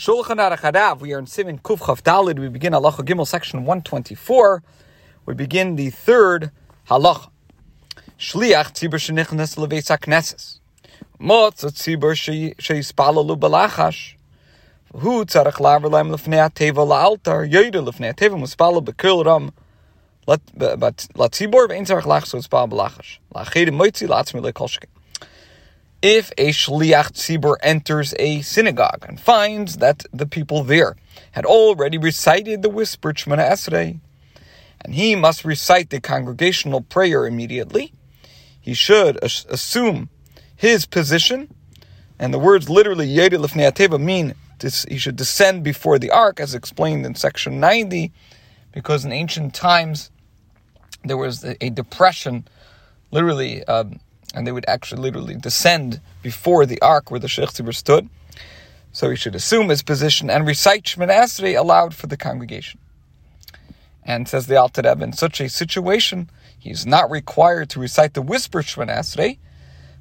Shulchan Aruch Harav. We are in Siman Kuf Chav Dalid. We begin Halacha Gimel, section 124. We begin the third Halacha. Shliach tzibur shenichnas leveis hakneses. Motz tzibur sheyispalalu balachash. Hu tzarech laver lem lefnei ateva la'altar. Yoyde lefnei ateva muspala bekil ram. But latzibur ve'in tzarech lach so tzpal balachash. La'achede moitzi la'atzmi le'kolshkin if a shliach tzibur enters a synagogue and finds that the people there had already recited the whispered Shemana Esrei, and he must recite the congregational prayer immediately, he should assume his position, and the words literally Yedil Lefnei mean he should descend before the ark, as explained in section 90, because in ancient times there was a, depression, literally. Um, and they would actually literally descend before the ark where the Sheikh Tzibur stood. So he should assume his position and recite Shemana Esrei aloud for the congregation. And says the Alter Rebbe, in such a situation, he is not required to recite the whisper Shemana Esrei,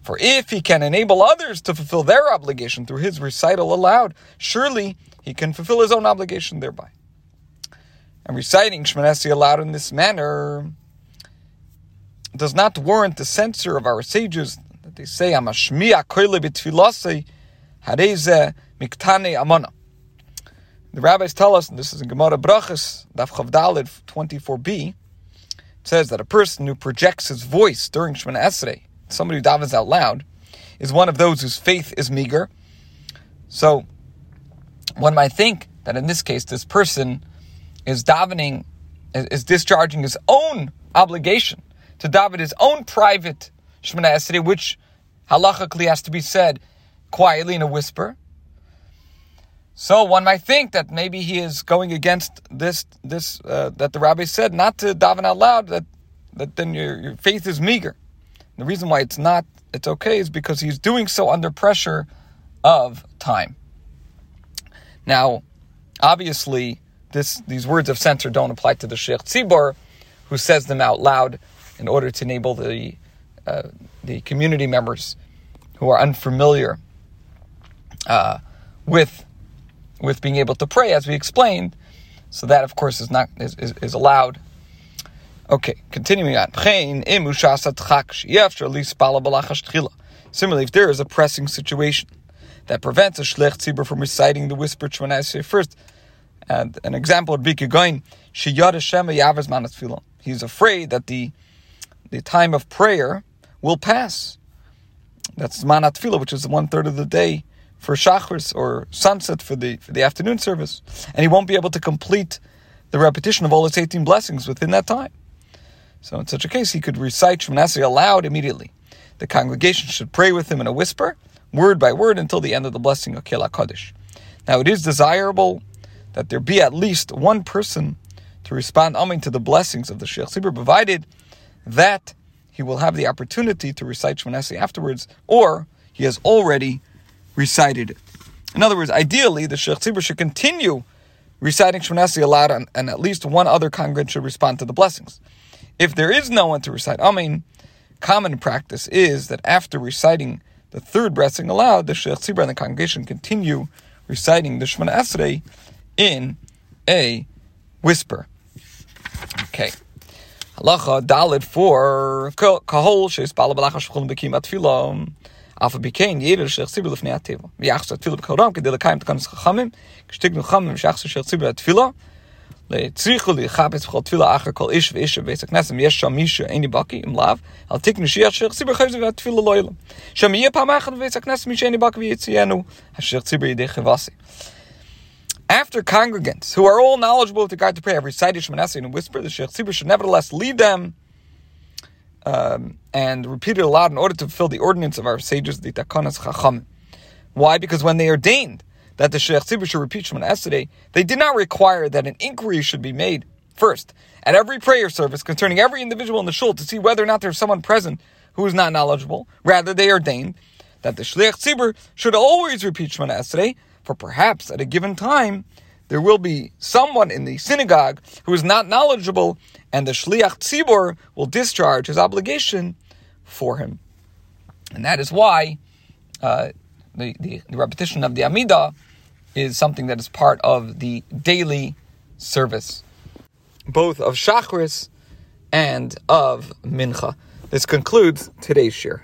for if he can enable others to fulfill their obligation through his recital aloud, surely he can fulfill his own obligation thereby. And reciting Shemana Esrei aloud in this manner does not warrant the censure of our sages that they say Amashmiya koile b'tfilase hareze miktane amana. The rabbis tell us, and this is in Gemara Brachas, Daf Chavdalid 24b, it says that a person who projects his voice during Shemana Esrei, somebody who davens out loud, is one of those whose faith is meager. So, one might think that in this case, this person is davening, is discharging his own obligation to daven his own private Shemana Esrei, which halachically has to be said quietly in a whisper. So one might think that maybe he is going against this this uh, that the rabbi said not to daven out loud that that then your, your faith is meager. The reason why it's not it's okay is because he's doing so under pressure of time. Now, obviously, this these words of censor don't apply to the Sheikh Tzibor, who says them out loud in order to enable the uh, the community members who are unfamiliar uh, with with being able to pray, as we explained. So that, of course, is not is, is, is allowed. Okay, continuing on. Similarly, if there is a pressing situation that prevents a shlech tzibur from reciting the whispered Shemana first, and an example would be Kegoin, Sheyad Hashem Yavaz Manat He's afraid that the the time of prayer will pass. That's Manat Tefillah, which is one third of the day for Shachris or sunset for the for the afternoon service, and he won't be able to complete the repetition of all his 18 blessings within that time. So in such a case, he could recite Shemana aloud immediately. The congregation should pray with him in a whisper, word by word, until the end of the blessing of Kela Kaddish. Now, it is desirable that there be at least one person to respond Amen to the blessings of the Sheikh Tzibur, provided that he will have the opportunity to recite Shmonesi afterwards, or he has already recited it. In other words, ideally, the Sheikh Tzibur should continue reciting Shmonesi aloud, and, and, at least one other congregant should respond to the blessings. If there is no one to recite Amen, common practice is that after reciting the third blessing aloud, the Sheikh Tzibur and the congregation continue reciting the Shemana Esrei in a whisper. Okay. Halacha dalid for kahol sheis bala balacha shchulin bekim atfila. Alpha became jeder shech sibel lefnei ateva. V'yachsa atfila b'koram kedei lekayim tkanis chachamim. K'shtignu chamim shachsa shech sibel atfila. לצריכו לחפש בכל תפילה אחר כל איש ואיש בבית הכנסת, יש שם מישהו איני בקי עם לאו, אל תקנו שיח שייך ציבר חייב זה והתפילה לא ילם. שם יהיה פעם אחת בבית הכנסת מי שאיני בקי ויציינו, אשר ציבר ידי חבסי. After congregants who are all knowledgeable with regard to prayer have recited Shemana in a whisper, the Sheikh should nevertheless lead them um, and repeat it aloud in order to fulfill the ordinance of our sages, the Takanas Chacham. Why? Because when they ordained that the Sheikh Tzibur should repeat Shemana Esrei, they did not require that an inquiry should be made first at every prayer service concerning every individual in the shul to see whether or not there's someone present who is not knowledgeable. Rather, they ordained that the Tzibur should always repeat Shemana Esrei for perhaps at a given time there will be someone in the synagogue who is not knowledgeable, and the shliach tzibor will discharge his obligation for him. And that is why uh, the, the, the, repetition of the Amidah is something that is part of the daily service, both of Shachris and of Mincha. This concludes today's shiur.